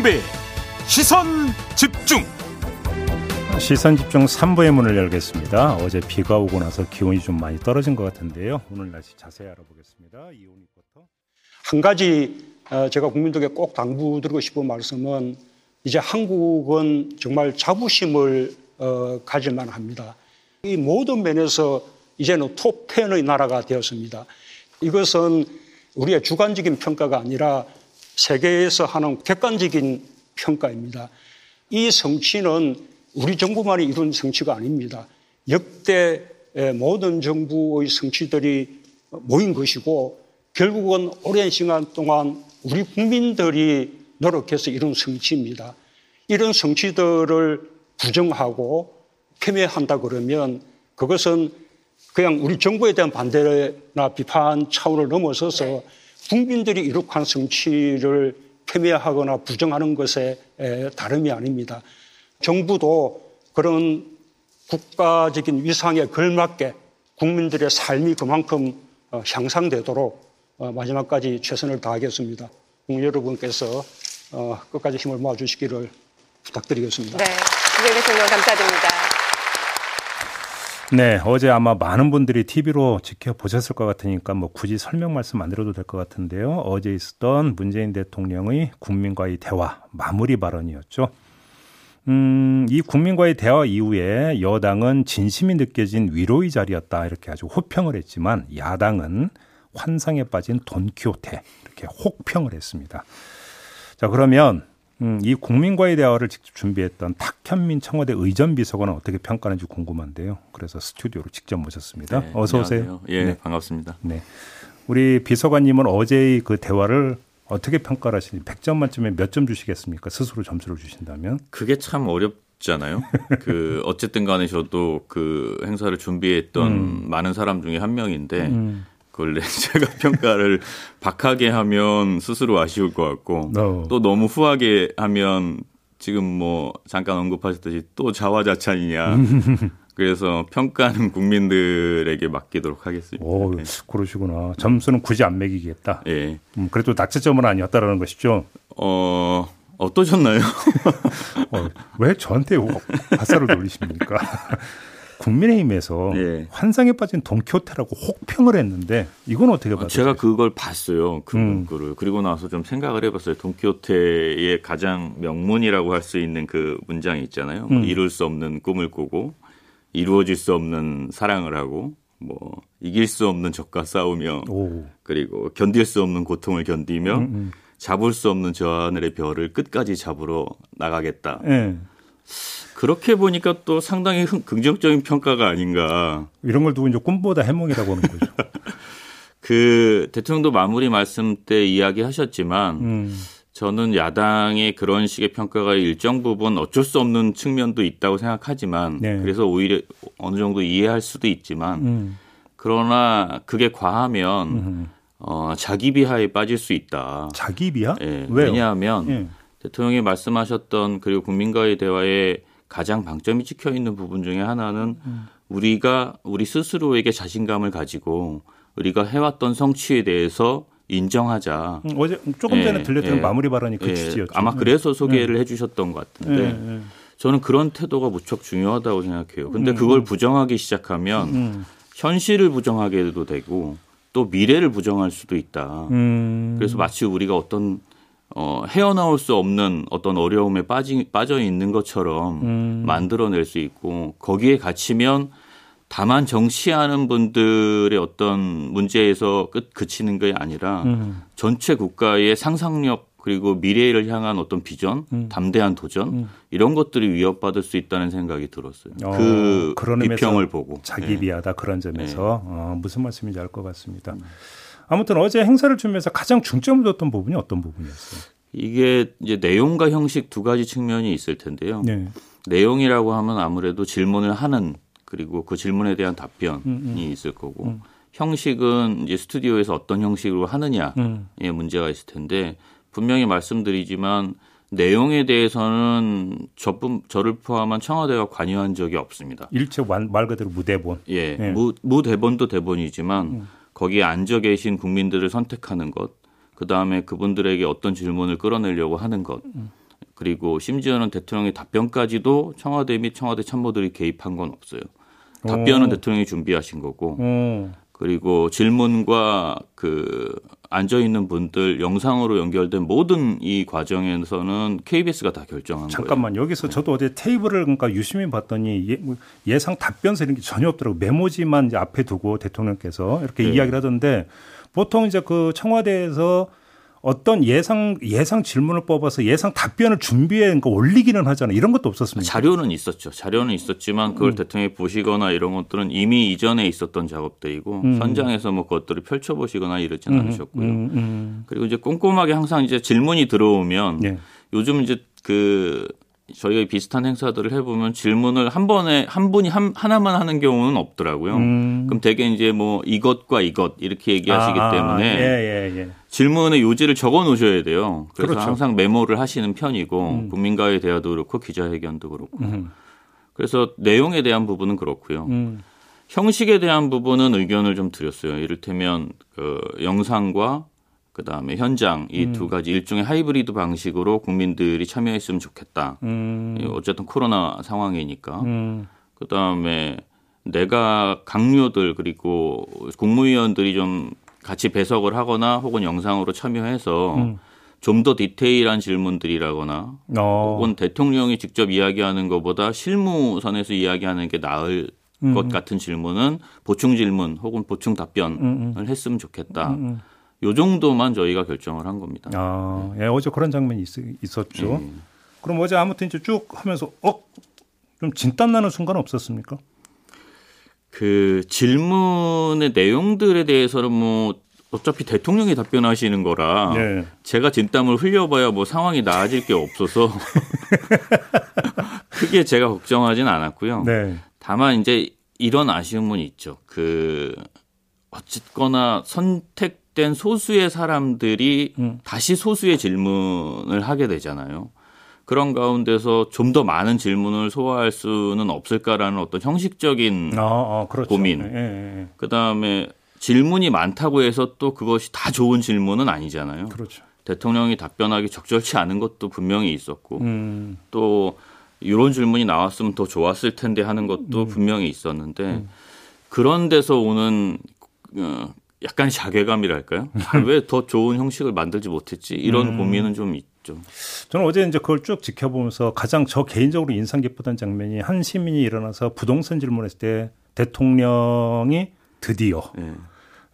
김종배 시선 집중 시선 집중 3부의 문을 열겠습니다. 어제 비가 오고 나서 기온이 좀 많이 떨어진 것 같은데요. 오늘 날씨 자세히 알아보겠습니다. 이온희 리포터. 한 가지 어, 제가 국민들에게 꼭 당부드리고 싶은 말씀은 이제 한국은 정말 자부심을 어, 가질 만합니다. 이 모든 면에서 이제는 톱10의 나라가 되었습니다. 이것은 우리의 주관적인 평가가 아니라 세계에서 하는 객관적인 평가입니다. 이 성취는 우리 정부만이 이룬 성취가 아닙니다. 역대 모든 정부의 성취들이 모인 것이고 결국은 오랜 시간 동안 우리 국민들이 노력해서 이룬 성취입니다. 이런 성취들을 부정하고 폄훼한다 그러면 그것은 그냥 우리 정부에 대한 반대나 비판 차원을 넘어서서 국민들이 이룩한 성취를 폄훼하거나 부정하는 것에 다름이 아닙니다. 정부도 그런 국가적인 위상에 걸맞게 국민들의 삶이 그만큼 어, 향상되도록 어, 마지막까지 최선을 다하겠습니다. 국민 여러분께서 어, 끝까지 힘을 모아주시기를 부탁드리겠습니다. 네, 김 대통령 감사드립니다. 네, 어제 아마 많은 분들이 TV로 지켜보셨을 것 같으니까 뭐 굳이 설명 말씀 안 드려도 될 것 같은데요. 어제 있었던 문재인 대통령의 국민과의 대화 마무리 발언이었죠. 음, 이 국민과의 대화 이후에 여당은 진심이 느껴진 위로의 자리였다 이렇게 아주 호평을 했지만 야당은 환상에 빠진 돈키호테 이렇게 혹평을 했습니다. 자, 그러면 음, 이 국민과의 대화를 직접 준비했던 탁현민 청와대 의전비서관은 어떻게 평가하는지 궁금한데요. 그래서 스튜디오로 직접 모셨습니다. 네, 어서 오세요. 예, 네. 반갑습니다. 네. 우리 비서관님은 어제의 그 대화를 어떻게 평가를 하시니 100점 만점에 몇 점 주시겠습니까? 스스로 점수를 주신다면? 그게 참 어렵잖아요. 그 어쨌든 간에 저도 그 행사를 준비했던 음. 많은 사람 중에 한 명인데 음. 그걸 제가 평가를 박하게 하면 스스로 아쉬울 것 같고 no. 또 너무 후하게 하면 지금 뭐 잠깐 언급하셨듯이 또 자화자찬이냐. 그래서 평가는 국민들에게 맡기도록 하겠습니다. 오, 네. 그러시구나. 점수는 굳이 안 매기겠다. 예. 네. 음, 그래도 낙제점은 아니었다라는 것이죠. 어, 어떠셨나요? 어, 왜 저한테 화살을 돌리십니까? 국민의힘에서 예. 환상에 빠진 동키호테라고 혹평을 했는데 이건 어떻게 봐요? 제가 그걸 봤어요. 그 음. 문구를. 그리고 나서 좀 생각을 해봤어요. 동키호테의 가장 명문이라고 할 수 있는 그 문장이 있잖아요. 뭐 음. 이룰 수 없는 꿈을 꾸고 이루어질 수 없는 사랑을 하고 뭐 이길 수 없는 적과 싸우며 오. 그리고 견딜 수 없는 고통을 견디며 음, 음. 잡을 수 없는 저 하늘의 별을 끝까지 잡으러 나가겠다. 네. 그렇게 보니까 또 상당히 긍정적인 평가가 아닌가. 이런 걸 두고 이제 꿈보다 해몽이라고 하는 거죠. 그 대통령도 마무리 말씀 때 이야기하셨지만 음. 저는 야당의 그런 식의 평가가 일정 부분 어쩔 수 없는 측면도 있다고 생각하지만 네. 그래서 오히려 어느 정도 이해할 수도 있지만 음. 그러나 그게 과하면 음. 어, 자기 비하에 빠질 수 있다. 자기 비하? 예, 왜냐하면 예. 대통령이 말씀하셨던 그리고 국민과의 대화에 가장 방점이 찍혀 있는 부분 중에 하나는 음. 우리가 우리 스스로에게 자신감을 가지고 우리가 해왔던 성취에 대해서 인정하자. 음, 어제 조금 전에 예, 들렸던 예, 마무리 발언이 그 예, 취지였죠. 아마 그래서 소개를 예. 해주셨던 것 같은데 예, 예. 저는 그런 태도가 무척 중요하다고 생각해요. 근데 음, 그걸 음. 부정하기 시작하면 음. 현실을 부정하게 해도 되고 또 미래를 부정할 수도 있다. 음. 그래서 마치 우리가 어떤 어, 헤어나올 수 없는 어떤 어려움에 빠지, 빠져 있는 것처럼 음. 만들어낼 수 있고 거기에 갇히면 다만 정치하는 분들의 어떤 문제에서 끝 그치는 게 아니라 음. 전체 국가의 상상력 그리고 미래를 향한 어떤 비전, 음. 담대한 도전 음. 이런 것들이 위협받을 수 있다는 생각이 들었어요. 어, 그 비평을 보고 자기 네. 비하다 네. 그런 점에서 네. 어, 무슨 말씀인지 알 것 같습니다. 음. 아무튼 어제 행사를 준비해서 가장 중점을 뒀던 부분이 어떤 부분이었어요? 이게 이제 내용과 형식 두 가지 측면이 있을 텐데요. 네. 내용이라고 하면 아무래도 질문을 하는 그리고 그 질문에 대한 답변이 음, 음. 있을 거고 음. 형식은 이제 스튜디오에서 어떤 형식으로 하느냐에 음. 문제가 있을 텐데 분명히 말씀드리지만 내용에 대해서는 저뿐 저를 포함한 청와대가 관여한 적이 없습니다. 일체 말 그대로 무대본. 예, 예. 무, 무대본도 대본이지만 음. 거기에 앉아 계신 국민들을 선택하는 것 그 다음에 그분들에게 어떤 질문을 끌어내려고 하는 것. 그리고 심지어는 대통령의 답변까지도 청와대 및 청와대 참모들이 개입한 건 없어요. 답변은 오. 대통령이 준비하신 거고. 오. 그리고 질문과 그 앉아 있는 분들 영상으로 연결된 모든 이 과정에서는 KBS가 다 결정한 잠깐만 거예요. 여기서 네. 저도 어제 테이블을 그러니까 유심히 봤더니 예, 뭐상 답변서 이런 게 전혀 없더라고 메모지만 이제 앞에 두고 대통령께서 이렇게 네. 이야기를 하던데 보통 이제 그 청와대에서 어떤 예상 예상 질문을 뽑아서 예상 답변을 준비해 그러니까 올리기는 하잖아요. 이런 것도 없었습니다. 자료는 있었죠. 자료는 있었지만 그걸 음. 대통령이 보시거나 이런 것들은 이미 이전에 있었던 작업들이고 음. 현장에서 뭐 그것들을 펼쳐 보시거나 이러지는 음. 않으셨고요. 음. 음. 그리고 이제 꼼꼼하게 항상 이제 질문이 들어오면 네. 요즘 이제 그 저희가 비슷한 행사들을 해보면 질문을 한 번에 한 분이 한, 하나만 하는 경우는 없더라고요. 음. 그럼 대개 이제 뭐 이것과 이것 이렇게 얘기하시기 아, 아 때문에 예, 예, 예. 질문의 요지를 적어 놓으셔야 돼요. 그래서 그렇죠. 항상 메모를 하시는 편이고 음. 국민과의 대화도 그렇고 기자회견도 그렇고. 음. 그래서 내용에 대한 부분은 그렇고요. 음. 형식에 대한 부분은 의견을 좀 드렸어요. 이를테면 그 영상과 그다음에 현장 이두 음. 가지 일종의 하이브리드 방식으로 국민들이 참여했으면 좋겠다. 음. 어쨌든 코로나 상황이니까. 음. 그다음에 내가 강요들 그리고 국무위원들이 좀 같이 배석을 하거나 혹은 영상으로 참여해서 음. 좀더 디테일한 질문들이라거나 어. 혹은 대통령이 직접 이야기하는 것보다 실무선에서 이야기하는 게 나을 음. 것 같은 질문은 보충 질문 혹은 보충 답변을 음. 음. 했으면 좋겠다. 요 정도만 저희가 결정을 한 겁니다. 아, 네. 예, 어제 그런 장면이 있, 었죠 네. 그럼 어제 아무튼 이제 쭉 하면서 어, 좀 진땀 나는 순간 없었습니까? 그 질문의 내용들에 대해서는 뭐 어차피 대통령이 답변하시는 거라 네. 제가 진땀을 흘려봐야 뭐 상황이 나아질 게 없어서 크게 제가 걱정하진 않았고요. 네. 다만 이제 이런 아쉬움은 있죠. 그 어쨌거나 선택 된 소수의 사람들이 음. 다시 소수의 질문을 하게 되잖아요. 그런 가운데서 좀 더 많은 질문을 소화할 수는 없을까라는 어떤 형식적인 아, 아, 그렇죠. 고민. 예, 예, 예. 그 다음에 질문이 많다고 해서 또 그것이 다 좋은 질문은 아니잖아요. 그렇죠. 대통령이 답변하기 적절치 않은 것도 분명히 있었고 음. 또 이런 질문이 나왔으면 더 좋았을 텐데 하는 것도 음. 분명히 있었는데 음. 그런 데서 오는 어, 약간 자괴감이랄까요? 아, 왜더 좋은 형식을 만들지 못했지? 이런 음. 고민은 좀 있죠. 저는 어제 이제 그걸 쭉 지켜보면서 가장 저 개인적으로 인상 깊었던 장면이 한 시민이 일어나서 부동산 질문했을 때 대통령이 드디어 네.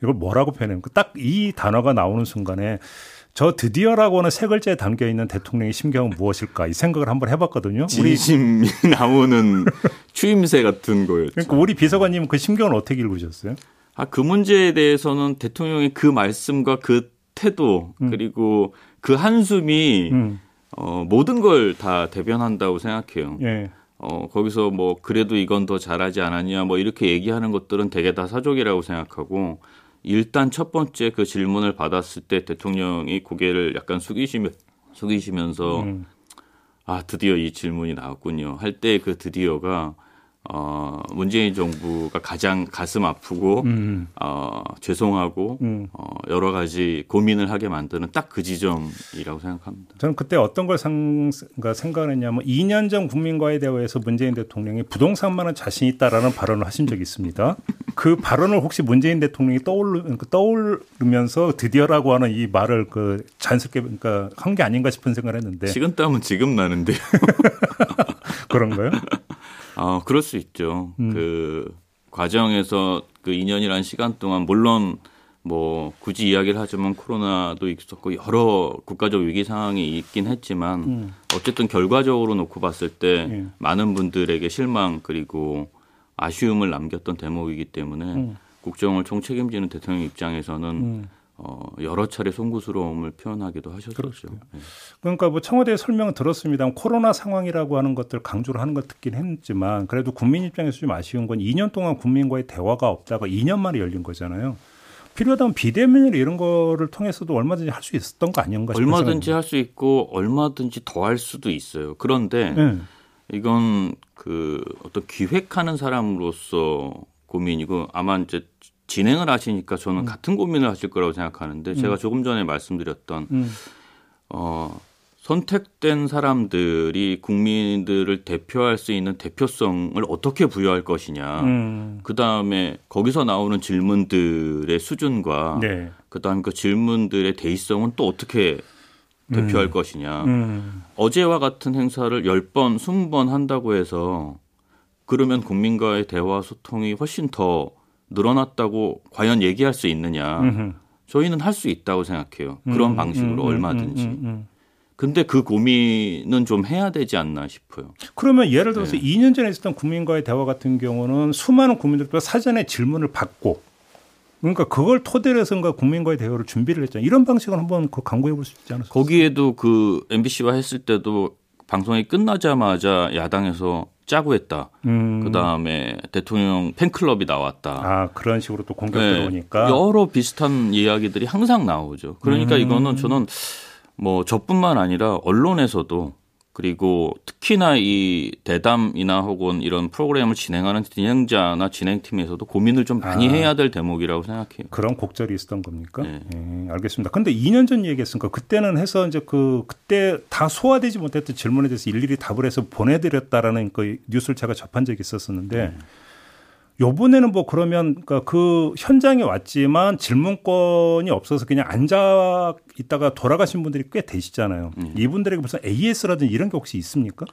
이걸 뭐라고 표현해요? 딱 이 단어가 나오는 순간에 저 드디어라고 는세 글자에 담겨 있는 대통령의 심경은 무엇일까 이 생각을 한번 해봤거든요. 진심이 나오는 추임새 같은 거였죠. 그러니까 우리 비서관님은 그 심경을 어떻게 읽으셨어요? 아, 그 문제에 대해서는 대통령의 그 말씀과 그 태도 음. 그리고 그 한숨이 음. 어, 모든 걸 다 대변한다고 생각해요. 예. 어, 거기서 뭐 그래도 이건 더 잘하지 않았냐 뭐 이렇게 얘기하는 것들은 대개 다 사족이라고 생각하고 일단 첫 번째 그 질문을 받았을 때 대통령이 고개를 약간 숙이시며 숙이시면서 음. 아 드디어 이 질문이 나왔군요 할 때 그 드디어가 어, 문재인 정부가 가장 가슴 아프고 음. 어, 죄송하고 음. 어, 여러 가지 고민을 하게 만드는 딱 그 지점이라고 생각합니다. 저는 그때 어떤 걸 상, 그러니까 생각했냐면 2년 전 국민과의 대화에서 문재인 대통령이 부동산만은 자신 있다라는 발언을 하신 적이 있습니다. 그 발언을 혹시 문재인 대통령이 떠올르, 그러니까 떠올르면서 드디어라고 하는 이 말을 그 자연스럽게 그러니까 한 게 아닌가 싶은 생각을 했는데. 식은땀은 지금 나는데요. 그런가요? 어, 그럴 수 있죠. 음. 그 과정에서 그 2년이라는 시간 동안 물론 뭐 굳이 이야기를 하자면 코로나도 있었고 여러 국가적 위기 상황이 있긴 했지만 음. 어쨌든 결과적으로 놓고 봤을 때 예. 많은 분들에게 실망 그리고 아쉬움을 남겼던 대목이기 때문에 음. 국정을 총책임지는 대통령 입장에서는 음. 어, 여러 차례 송구스러움을 표현하기도 하셨죠. 네. 그러니까 뭐 청와대 설명을 들었습니다. 코로나 상황이라고 하는 것들 강조를 하는 것 듣긴 했지만 그래도 국민 입장에서 좀 아쉬운 건 2년 동안 국민과의 대화가 없다가 2년 만에 열린 거잖아요. 필요하다면 비대면 이런 거를 통해서도 얼마든지 할 수 있었던 거 아닌가 싶어요. 얼마든지 할 수 있고 얼마든지 더 할 수도 있어요. 그런데 네. 이건 그 어떤 기획하는 사람으로서 고민이고 아마 이제 진행을 하시니까 저는 음. 같은 고민을 하실 거라고 생각하는데 제가 조금 전에 말씀드렸던 음. 어, 선택된 사람들이 국민들을 대표할 수 있는 대표성을 어떻게 부여할 것이냐. 음. 그 다음에 거기서 나오는 질문들의 수준과 네. 그 다음 그 질문들의 대의성은 또 어떻게 대표할 것이냐. 음. 어제와 같은 행사를 10번, 20번 한다고 해서 그러면 국민과의 대화 소통이 훨씬 더 늘어났다고 과연 얘기할 수 있느냐. 음흠. 저희는 할 수 있다고 생각해요. 그런 음, 방식으로 음, 음, 얼마든지. 음, 음, 음. 근데 그 고민은 좀 해야 되지 않나 싶어요. 그러면 예를 들어서 네. 2년 전에 있었던 국민과의 대화 같은 경우는 수많은 국민들과 사전에 질문을 받고 그러니까 그걸 토대로 해서인가 국민과의 대화를 준비를 했잖아요. 이런 방식을 한번 그 강구해 볼 수 있지 않을까요? 거기에도 그 MBC와 했을 때도 방송이 끝나자마자 야당에서 짜고 했다. 음. 그 다음에 대통령 팬클럽이 나왔다. 아 그런 식으로 또 공격 네, 들어오니까 여러 비슷한 이야기들이 항상 나오죠. 그러니까 음. 이거는 저는 뭐 저뿐만 아니라 언론에서도 그리고 특히나 이 대담이나 혹은 이런 프로그램을 진행하는 진행자나 진행팀에서도 고민을 좀 많이 아. 해야 될 대목이라고 생각해요. 그런 곡절이 있었던 겁니까? 네. 예, 알겠습니다. 근데 2년 전 얘기했으니까 그때는 해서 이제 그 그때 다 소화되지 못했던 질문에 대해서 일일이 답을 해서 보내드렸다라는 그 뉴스를 제가 접한 적이 있었었는데 요번에는 뭐 그러면 그러니까 그 현장에 왔지만 질문권이 없어서 그냥 앉아 있다가 돌아가신 분들이 꽤 되시잖아요. 음. 이분들에게 무슨 AS라든지 이런 게 혹시 있습니까?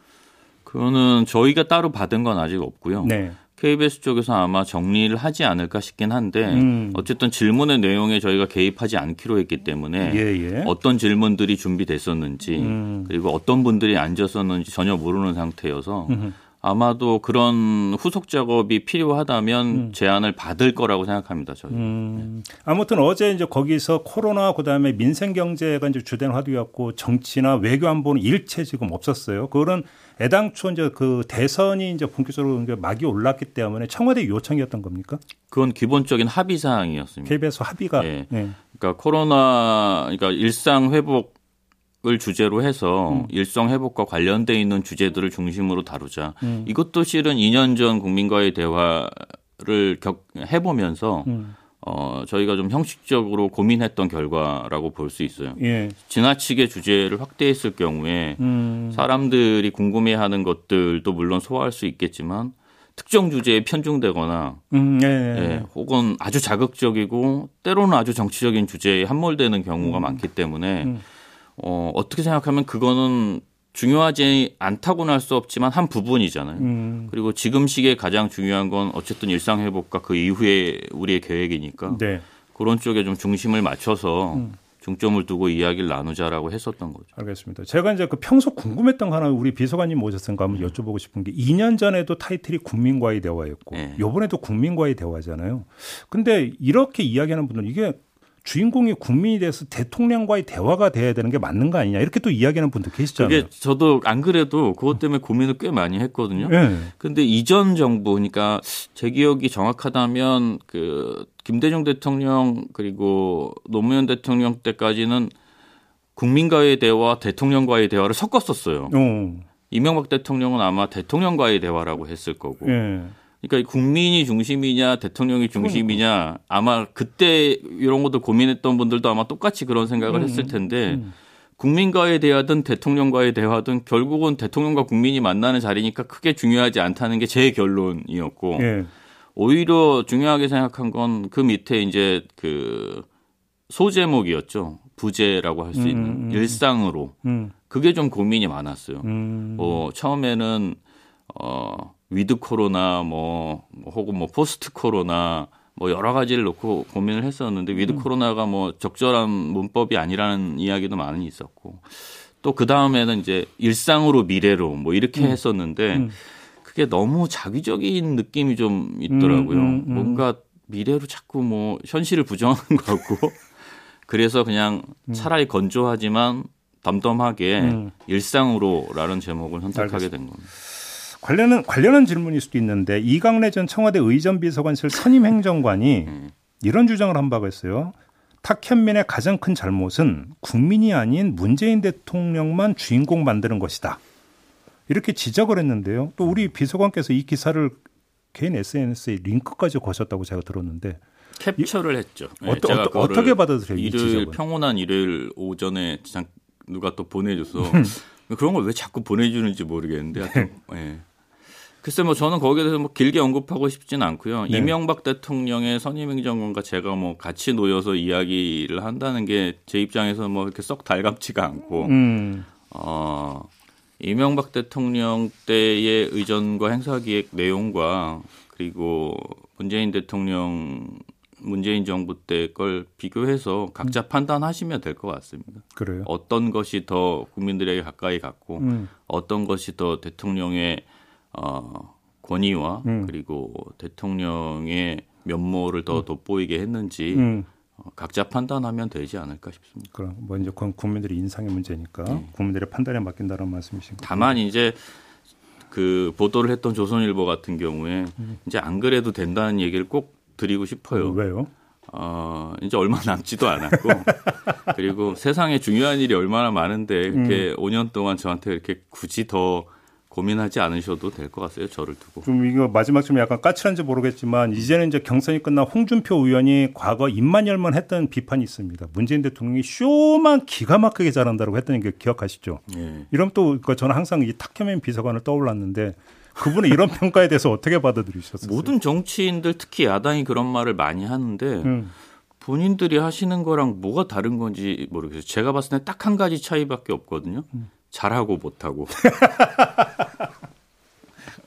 그거는 저희가 따로 받은 건 아직 없고요. 네. KBS 쪽에서 아마 정리를 하지 않을까 싶긴 한데 음. 어쨌든 질문의 내용에 저희가 개입하지 않기로 했기 때문에 예, 예. 어떤 질문들이 준비됐었는지 음. 그리고 어떤 분들이 앉았었는지 전혀 모르는 상태여서 음흠. 아마도 그런 후속 작업이 필요하다면 제안을 받을 거라고 생각합니다. 저희. 음, 아무튼 어제 이제 거기서 코로나 그다음에 민생 경제가 이제 주된 화두였고 정치나 외교 안보는 일체 지금 없었어요. 그거는 애당초 이제 그 대선이 이제 본격적으로 이제 막이 올랐기 때문에 청와대 요청이었던 겁니까? 그건 기본적인 합의 사항이었습니다. KBS 합의가 예. 네. 그러니까 코로나 그러니까 일상 회복 을 주제로 해서 음. 일상 회복과 관련돼 있는 주제들을 중심으로 다루자. 음. 이것도 실은 2년 전 국민과의 대화를 격, 해보면서 음. 어, 저희가 좀 형식적으로 고민했던 결과라고 볼 수 있어요. 예. 지나치게 주제를 확대했을 경우에 음. 사람들이 궁금해하는 것들도 물론 소화할 수 있겠지만 특정 주제에 편중되거나 음, 예. 예, 혹은 아주 자극적이고 때로는 아주 정치적인 주제에 함몰되는 경우가 많기 때문에 음. 어, 어떻게 생각하면 그거는 중요하지 않다고는 할 수 없지만 한 부분이잖아요. 음. 그리고 지금 시기에 가장 중요한 건 어쨌든 일상 회복과 그 이후에 우리의 계획이니까 네. 그런 쪽에 좀 중심을 맞춰서 음. 중점을 두고 이야기를 나누자라고 했었던 거죠. 알겠습니다. 제가 이제 그 평소 궁금했던 거 하나 우리 비서관님 모셨으니까 한번 여쭤보고 싶은 게 2년 전에도 타이틀이 국민과의 대화였고 네. 요번에도 국민과의 대화잖아요. 근데 이렇게 이야기하는 분들은 이게 주인공이 국민이 돼서 대통령과의 대화가 돼야 되는 게 맞는 거 아니냐 이렇게 또 이야기하는 분들 계시잖아요. 그게 저도 안 그래도 그것 때문에 고민을 꽤 많이 했거든요. 네. 근데 이전 정부 그러니까 제 기억이 정확하다면 그 김대중 대통령 그리고 노무현 대통령 때까지는 국민과의 대화, 대통령과의 대화를 섞었었어요. 어. 이명박 대통령은 아마 대통령과의 대화라고 했을 거고. 예. 그러니까 국민이 중심이냐 대통령이 중심이냐 아마 그때 이런 것도 고민했던 분들도 아마 똑같이 그런 생각을 음, 했을 텐데 국민과의 대화든 대통령과의 대화든 결국은 대통령과 국민이 만나는 자리니까 크게 중요하지 않다는 게 제 결론이었고 예. 오히려 중요하게 생각한 건 그 밑에 이제 그 소제목이었죠 부재라고 할 수 있는 음, 음. 일상으로 음. 그게 좀 고민이 많았어요. 음. 뭐 처음에는 어 위드 코로나 뭐, 뭐 혹은 뭐 포스트 코로나 뭐 여러 가지를 놓고 고민을 했었는데 위드 코로나가 뭐 적절한 문법이 아니라는 이야기도 많이 있었고 또 그 다음에는 이제 일상으로 미래로 뭐 이렇게 했었는데 음. 그게 너무 작위적인 느낌이 좀 있더라고요. 음, 음, 음. 뭔가 미래로 자꾸 뭐 현실을 부정하는 것 같고 그래서 그냥 차라리 건조하지만 덤덤하게 음. 일상으로라는 제목을 선택하게 된 겁니다. 관련은 관련한 질문일 수도 있는데 이강래 전 청와대 의전 비서관실 선임 행정관이 음. 이런 주장을 한 바가 있어요. 탁현민의 가장 큰 잘못은 국민이 아닌 문재인 대통령만 주인공 만드는 것이다. 이렇게 지적을 했는데요. 또 우리 비서관께서 이 기사를 개인 SNS에 링크까지 거셨다고 제가 들었는데 캡처를 했죠. 네, 어떠, 어떻게 받아들여요? 일요일 평온한 일요일 오전에 누가 또 보내줘서 음. 그런 걸 왜 자꾸 보내주는지 모르겠는데 하여튼 네. 글쎄 뭐 저는 거기에 대해서 뭐 길게 언급하고 싶지는 않고요. 네. 이명박 대통령의 선임 행정관과 제가 뭐 같이 놓여서 이야기를 한다는 게 제 입장에서 뭐 이렇게 썩 달갑지가 않고 음. 어 이명박 대통령 때의 의전과 행사기획 내용과 그리고 문재인 대통령 문재인 정부 때 걸 비교해서 각자 음. 판단하시면 될 것 같습니다. 그래요? 어떤 것이 더 국민들에게 가까이 갔고 음. 어떤 것이 더 대통령의 어, 권위와 음. 그리고 대통령의 면모를 더 음. 돋보이게 했는지 음. 어, 각자 판단하면 되지 않을까 싶습니다. 그럼 뭐 이제 그건 국민들의 인상의 문제니까 네. 국민들의 판단에 맡긴다는 말씀이신 가요 다만 이제 그 보도를 했던 조선일보 같은 경우에 음. 이제 안 그래도 된다는 얘기를 꼭 드리고 싶어요. 어, 왜요? 어, 이제 얼마 남지도 않았고 그리고 세상에 중요한 일이 얼마나 많은데 이렇게 음. 5년 동안 저한테 이렇게 굳이 더 고민하지 않으셔도 될 것 같아요. 저를 두고. 좀 이거 마지막 좀 약간 까칠한지 모르겠지만 이제는 이제 경선이 끝난 홍준표 의원이 과거 입만 열만 했던 비판이 있습니다. 문재인 대통령이 쇼만 기가 막히게 잘한다고 했던 게 기억하시죠? 예. 이러면 또 저는 항상 이 탁현민 비서관을 떠올랐는데 그분의 이런 평가에 대해서 어떻게 받아들이셨어요? 모든 정치인들 특히 야당이 그런 말을 많이 하는데 음. 본인들이 하시는 거랑 뭐가 다른 건지 모르겠어요. 제가 봤을 때 딱 한 가지 차이밖에 없거든요. 음. 잘하고 못하고.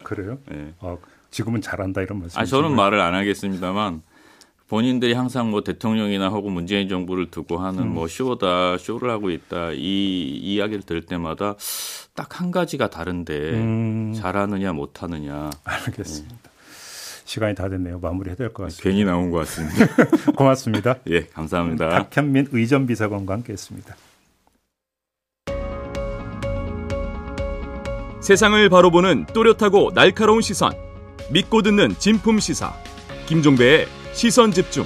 그래요? 네. 아, 지금은 잘한다 이런 말씀. 아, 저는 말을 안 하겠습니다만 본인들이 항상 뭐 대통령이나 하고 문재인 정부를 두고 하는 음. 뭐 쇼다 쇼를 하고 있다 이 이야기를 들을 때마다 딱 한 가지가 다른데 음. 잘하느냐 못하느냐. 알겠습니다. 네. 시간이 다 됐네요. 마무리해야 될 것 같습니다. 괜히 나온 것 같습니다. 고맙습니다. 예, 감사합니다. 박현민 의전비서관과 함께했습니다. 세상을 바로 보는 또렷하고 날카로운 시선. 믿고 듣는 진품 시사. 김종배의 시선 집중.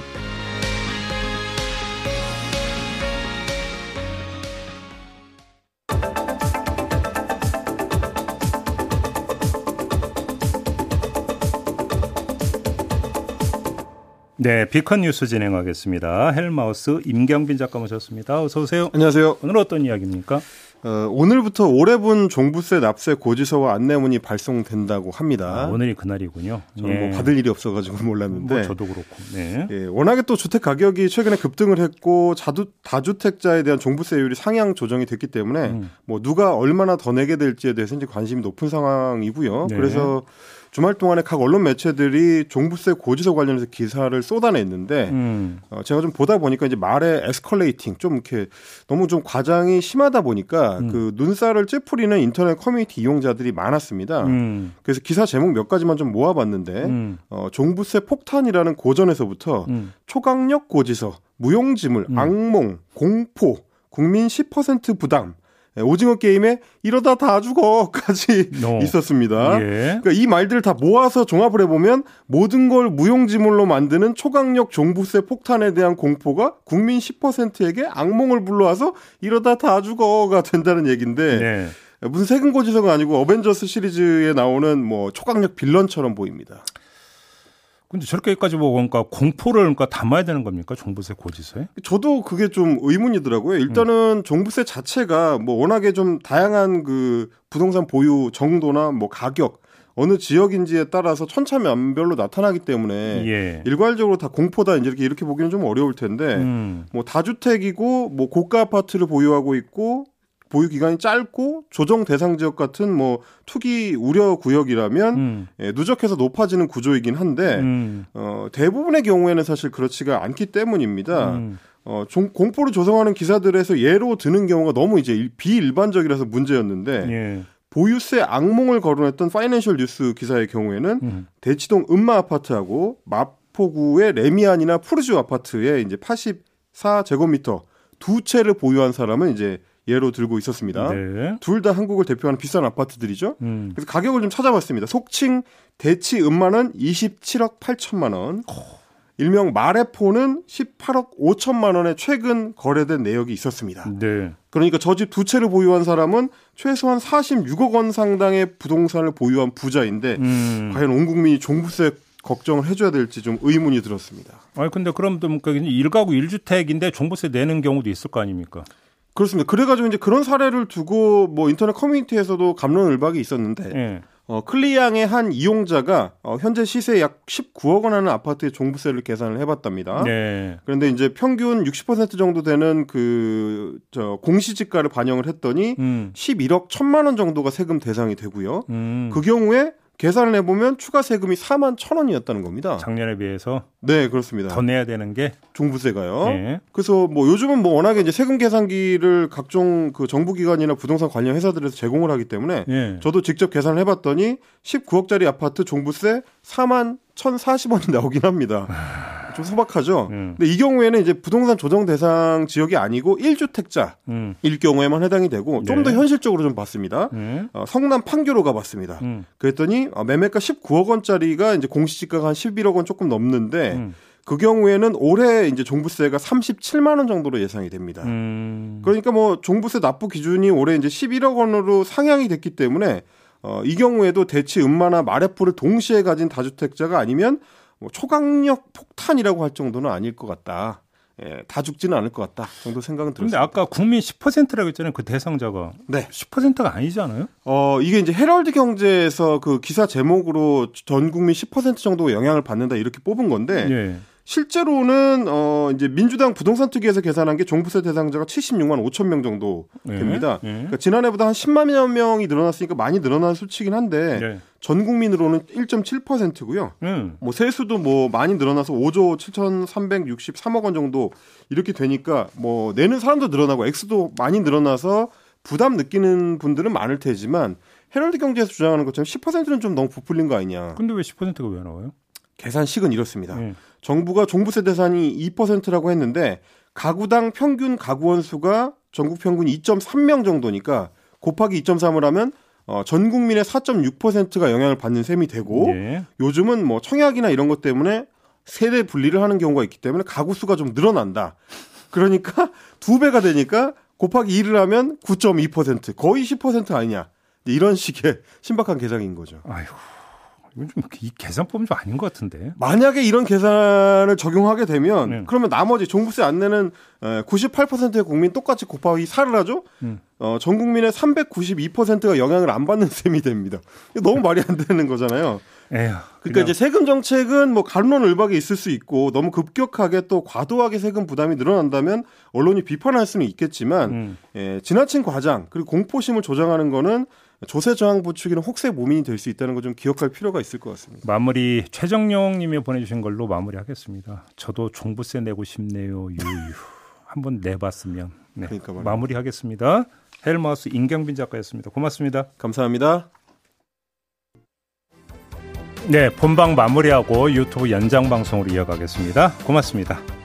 네, 비컨 뉴스 진행하겠습니다. 헬마우스 임경빈 작가 모셨습니다. 어서 오세요. 안녕하세요. 오늘 어떤 이야기입니까? 어, 오늘부터 올해 분 종부세 납세 고지서와 안내문이 발송된다고 합니다. 아, 오늘이 그날이군요. 저는 뭐 예. 뭐 받을 일이 없어가지고 몰랐는데. 뭐 저도 그렇고. 네. 예, 워낙에 또 주택 가격이 최근에 급등을 했고 자두, 다주택자에 대한 종부세율이 상향 조정이 됐기 때문에 음. 뭐 누가 얼마나 더 내게 될지에 대해서 이제 관심이 높은 상황이고요. 네. 그래서 주말 동안에 각 언론 매체들이 종부세 고지서 관련해서 기사를 쏟아냈는데 음. 어, 제가 좀 보다 보니까 이제 말의 에스컬레이팅 좀 이렇게 너무 좀 과장이 심하다 보니까 음. 그 눈살을 찌푸리는 인터넷 커뮤니티 이용자들이 많았습니다. 음. 그래서 기사 제목 몇 가지만 좀 모아봤는데 음. 어, 종부세 폭탄이라는 고전에서부터 음. 초강력 고지서, 무용지물, 음. 악몽, 공포, 국민 10% 부담, 예, 오징어 게임에 이러다 다 죽어까지 어. 있었습니다. 예. 그러니까 이 말들을 다 모아서 종합을 해보면 모든 걸 무용지물로 만드는 초강력 종부세 폭탄에 대한 공포가 국민 10%에게 악몽을 불러와서 이러다 다 죽어가 된다는 얘기인데 네. 무슨 세금고지서가 아니고 어벤져스 시리즈에 나오는 뭐 초강력 빌런처럼 보입니다. 근데 저렇게까지 뭐 그러니까 공포를 그러니까 담아야 되는 겁니까 종부세 고지서에? 저도 그게 좀 의문이더라고요. 일단은 음. 종부세 자체가 뭐 워낙에 좀 다양한 그 부동산 보유 정도나 뭐 가격 어느 지역인지에 따라서 천차만별로 나타나기 때문에 예. 일괄적으로 다 공포다 이제 이렇게 이렇게 보기는 좀 어려울 텐데 음. 뭐 다주택이고 뭐 고가 아파트를 보유하고 있고 보유 기간이 짧고 조정 대상 지역 같은 뭐 투기 우려 구역이라면 음. 예, 누적해서 높아지는 구조이긴 한데 음. 어, 대부분의 경우에는 사실 그렇지가 않기 때문입니다. 음. 어, 종, 공포를 조성하는 기사들에서 예로 드는 경우가 너무 이제 비일반적이라서 문제였는데 예. 보유세 악몽을 거론했던 파이낸셜 뉴스 기사의 경우에는 음. 대치동 음마 아파트하고 마포구의 레미안이나 푸르주 아파트에 이제 84제곱미터 두 채를 보유한 사람은 이제 예로 들고 있었습니다. 네. 둘다 한국을 대표하는 비싼 아파트들이죠. 음. 그래서 가격을 좀 찾아봤습니다. 속칭 대치 음만원 27억 8천만 원. 일명 마레포는 18억 5천만 원에 최근 거래된 내역이 있었습니다. 네. 그러니까 저 집 두 채를 보유한 사람은 최소한 46억 원 상당의 부동산을 보유한 부자인데 음. 과연 온 국민이 종부세 걱정을 해줘야 될지 좀 의문이 들었습니다. 아니 근데 그럼 또뭐 일가구 일주택인데 종부세 내는 경우도 있을 거 아닙니까? 그렇습니다. 그래가지고 이제 그런 사례를 두고 뭐 인터넷 커뮤니티에서도 감론을박이 있었는데 네. 어, 클리앙의 한 이용자가 어, 현재 시세 약 19억 원 하는 아파트의 종부세를 계산을 해봤답니다. 네. 그런데 이제 평균 60% 정도 되는 그, 저, 공시지가를 반영을 했더니 음. 11억 1천만 원 정도가 세금 대상이 되고요. 음. 그 경우에 계산을 해보면 추가 세금이 4만 천 원이었다는 겁니다. 작년에 비해서? 네, 그렇습니다. 더 내야 되는 게? 종부세가요. 네. 그래서 뭐 요즘은 뭐 워낙에 이제 세금 계산기를 각종 그 정부기관이나 부동산 관련 회사들에서 제공을 하기 때문에 네. 저도 직접 계산을 해봤더니 19억짜리 아파트 종부세 4만 1,040원이 나오긴 합니다. 좀 소박하죠. 음. 근데 이 경우에는 이제 부동산 조정 대상 지역이 아니고 1주택자일 음. 경우에만 해당이 되고 좀더 네. 현실적으로 좀 봤습니다. 네. 어, 성남 판교로 가봤습니다. 음. 그랬더니 어, 매매가 19억 원짜리가 이제 공시지가가 한 11억 원 조금 넘는데 음. 그 경우에는 올해 이제 종부세가 37만 원 정도로 예상이 됩니다. 음. 그러니까 뭐 종부세 납부 기준이 올해 이제 11억 원으로 상향이 됐기 때문에 어, 이 경우에도 대치 음마나 마레포를 동시에 가진 다주택자가 아니면 뭐 초강력 폭탄이라고 할 정도는 아닐 것 같다. 예, 다 죽지는 않을 것 같다 정도 생각은 들었습니다. 근데 아까 국민 10%라고 했잖아요. 그 대상자가. 네. 10%가 아니잖아요. 어, 이게 이제 헤럴드 경제에서 그 기사 제목으로 전 국민 10% 정도 영향을 받는다 이렇게 뽑은 건데 네. 실제로는 어 이제 민주당 부동산 특위에서 계산한 게 종부세 대상자가 76만 5천 명 정도 네. 됩니다. 네. 네. 그러니까 지난해보다 한 10만 명이 늘어났으니까 많이 늘어난 수치긴 한데 네. 전 국민으로는 1.7%고요. 음. 뭐 세수도 뭐 많이 늘어나서 5조 7,363억 원 정도 이렇게 되니까 뭐 내는 사람도 늘어나고 액수도 많이 늘어나서 부담 느끼는 분들은 많을 테지만 헤럴드 경제에서 주장하는 것처럼 10%는 좀 너무 부풀린 거 아니냐. 근데 왜 10%가 왜 나와요? 계산식은 이렇습니다. 음. 정부가 종부세 대산이 2%라고 했는데 가구당 평균 가구 원 수가 전국 평균 2.3명 정도니까 곱하기 2.3을 하면 어, 전 국민의 4.6%가 영향을 받는 셈이 되고 네. 요즘은 뭐 청약이나 이런 것 때문에 세대 분리를 하는 경우가 있기 때문에 가구 수가 좀 늘어난다. 그러니까 두 배가 되니까 곱하기 2를 하면 9.2% 거의 10% 아니냐. 이런 식의 신박한 계산인 거죠. 아이고. 이건 좀 이 계산법은 좀 아닌 것 같은데. 만약에 이런 계산을 적용하게 되면 네. 그러면 나머지 종부세 안 내는 98%의 국민 똑같이 곱하기 4를 하죠. 음. 어, 전 국민의 392%가 영향을 안 받는 셈이 됩니다. 너무 말이 안 되는 거잖아요. 에휴, 그러니까 이제 세금 정책은 뭐 간론을박이 있을 수 있고 너무 급격하게 또 과도하게 세금 부담이 늘어난다면 언론이 비판할 수는 있겠지만 음. 예, 지나친 과장 그리고 공포심을 조장하는 거는 조세 저항 부추기는 혹세 모민이 될 수 있다는 걸좀 기억할 필요가 있을 것 같습니다. 마무리 최정용님이 보내주신 걸로 마무리하겠습니다. 저도 종부세 내고 싶네요. 유유 한번 내봤으면 네. 그러니까 마무리하겠습니다. 헬마우스 임경빈 작가였습니다. 고맙습니다. 감사합니다. 네, 본방 마무리하고 유튜브 연장 방송으로 이어가겠습니다. 고맙습니다.